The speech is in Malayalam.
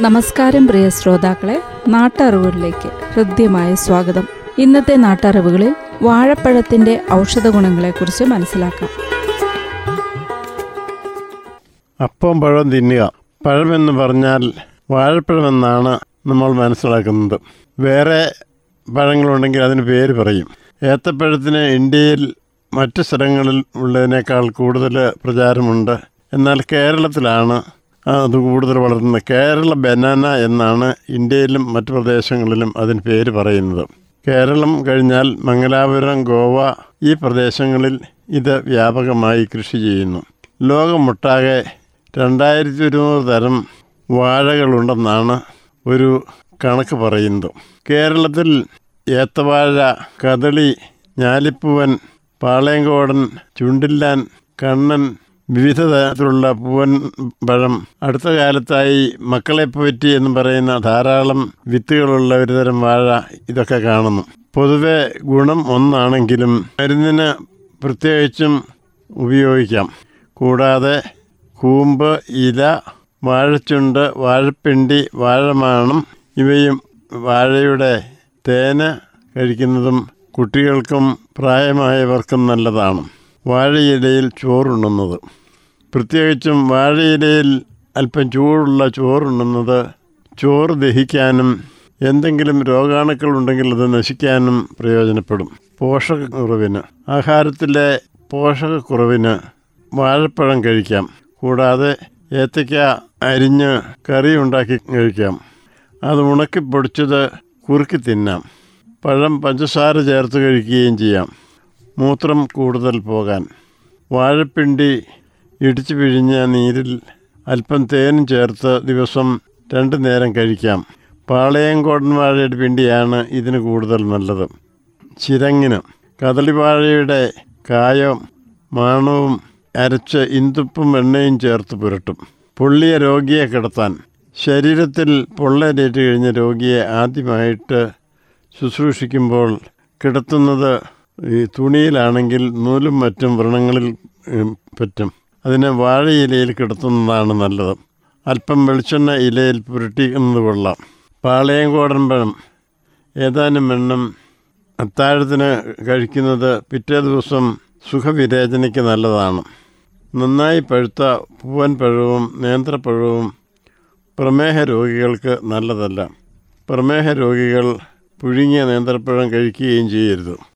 നമസ്കാരം പ്രിയ ശ്രോതാക്കളെ നാട്ടറിവുകളിലേക്ക് ഹൃദ്യമായ സ്വാഗതം. ഇന്നത്തെ നാട്ടറിവുകളിൽ വാഴപ്പഴത്തിന്റെ ഔഷധ ഗുണങ്ങളെക്കുറിച്ച് മനസ്സിലാക്കാം. അപ്പം പഴം തിന്നുക. എന്ന് പറഞ്ഞാൽ വാഴപ്പഴം എന്നാണ് നമ്മൾ മനസ്സിലാക്കുന്നത്. വേറെ പഴങ്ങളുണ്ടെങ്കിൽ അതിന് പേര് പറയും. ഏത്തപ്പഴത്തിന് ഇന്ത്യയിൽ മറ്റ് സ്ഥലങ്ങളിൽ ഉള്ളതിനേക്കാൾ കൂടുതൽ പ്രചാരമുണ്ട്. എന്നാൽ കേരളത്തിലാണ് അത് കൂടുതൽ വളർത്തുന്നത് കേരള ബനാന എന്നാണ് ഇന്ത്യയിലും മറ്റു പ്രദേശങ്ങളിലും അതിന് പേര് പറയുന്നത്. കേരളം കഴിഞ്ഞാൽ മംഗലാപുരം ഗോവ ഈ പ്രദേശങ്ങളിൽ ഇത് വ്യാപകമായി കൃഷി ചെയ്യുന്നു. ലോകമൊട്ടാകെ രണ്ടായിരത്തി ഒരുന്നൂറ് തരം വാഴകളുണ്ടെന്നാണ് ഒരു കണക്ക് പറയുന്നത്. കേരളത്തിൽ ഏത്തവാഴ കദളി ഞാലിപ്പൂവൻ പാളയങ്കോടൻ ചുണ്ടില്ലാൻ കണ്ണൻ വിവിധ തരത്തിലുള്ള പൂവൻ പഴം. അടുത്ത കാലത്തായി മക്കളെ പറ്റി എന്ന് പറയുന്ന ധാരാളം വിത്തുകളുള്ള ഒരു തരം വാഴ ഇതൊക്കെ കാണുന്നു. പൊതുവെ ഗുണം ഒന്നാണെങ്കിലും മരുന്നിന് പ്രത്യേകിച്ചും ഉപയോഗിക്കാം. കൂടാതെ കൂമ്പ് ഇല വാഴച്ചുണ്ട് വാഴപ്പിണ്ടി വാഴമാണം ഇവയും വാഴയുടെ തേന് കഴിക്കുന്നതും കുട്ടികൾക്കും പ്രായമായവർക്കും നല്ലതാണ്. വാഴയിലയിൽ ചോറുണ്ണുന്നത്. പ്രത്യേകിച്ചും വാഴയിലയിൽ അല്പം ചൂടുള്ള ചോറുണ്ണുന്നത് ചോറ് ദഹിക്കാനും എന്തെങ്കിലും രോഗാണുക്കൾ ഉണ്ടെങ്കിൽ അത് നശിക്കാനും പ്രയോജനപ്പെടും. പോഷകക്കുറവിന്. ആഹാരത്തിലെ പോഷകക്കുറവിന് വാഴപ്പഴം കഴിക്കാം. കൂടാതെ ഏത്തയ്ക്ക അരിഞ്ഞ് കറി ഉണ്ടാക്കി കഴിക്കാം. അത് ഉണക്കി പൊടിച്ചത് കുറുക്കി തിന്നാം. പഴം പഞ്ചസാര ചേർത്ത് കഴിക്കുകയും ചെയ്യാം. മൂത്രം കൂടുതൽ പോകാൻ. വാഴപ്പിണ്ടി ഇടിച്ചു പിഴിഞ്ഞ നീരിൽ അല്പം തേനും ചേർത്ത് ദിവസം രണ്ട് നേരം കഴിക്കാം. പാളയം കോടൻ വാഴയുടെ പിണ്ടിയാണ് ഇതിന് കൂടുതൽ നല്ലത്. ചിരങ്ങിന്. കദളിവാഴയുടെ കായം മാണവും അരച്ച് ഇന്തുപ്പും എണ്ണയും ചേർത്ത് പുരട്ടും. പൊള്ളിയ രോഗിയെ കിടത്താൻ. ശരീരത്തിൽ പൊള്ളലേറ്റ് കഴിഞ്ഞ രോഗിയെ ആദ്യമായിട്ട് ശുശ്രൂഷിക്കുമ്പോൾ കിടത്തുന്നത് ഈ തുണിയിലാണെങ്കിൽ നൂലും മറ്റും വ്രണങ്ങളിൽ പറ്റും. അതിനെ വാഴയിലയിൽ കിടത്തുന്നതാണ് നല്ലത്. അല്പം വെളിച്ചെണ്ണ ഇലയിൽ പുരട്ടിക്കുന്നത് കൊള്ളാം. പാളയം കോടമ്പഴം. ഏതാനും എണ്ണം അത്താഴത്തിന് കഴിക്കുന്നത് പിറ്റേ ദിവസം സുഖവിരേചനയ്ക്ക് നല്ലതാണ്. നന്നായി പഴുത്ത പൂവൻ പഴവും നേന്ത്രപ്പഴവും പ്രമേഹ രോഗികൾക്ക് നല്ലതല്ല. പ്രമേഹ രോഗികൾ പുഴുങ്ങിയ നേന്ത്രപ്പഴം കഴിക്കുകയും ചെയ്യരുത്.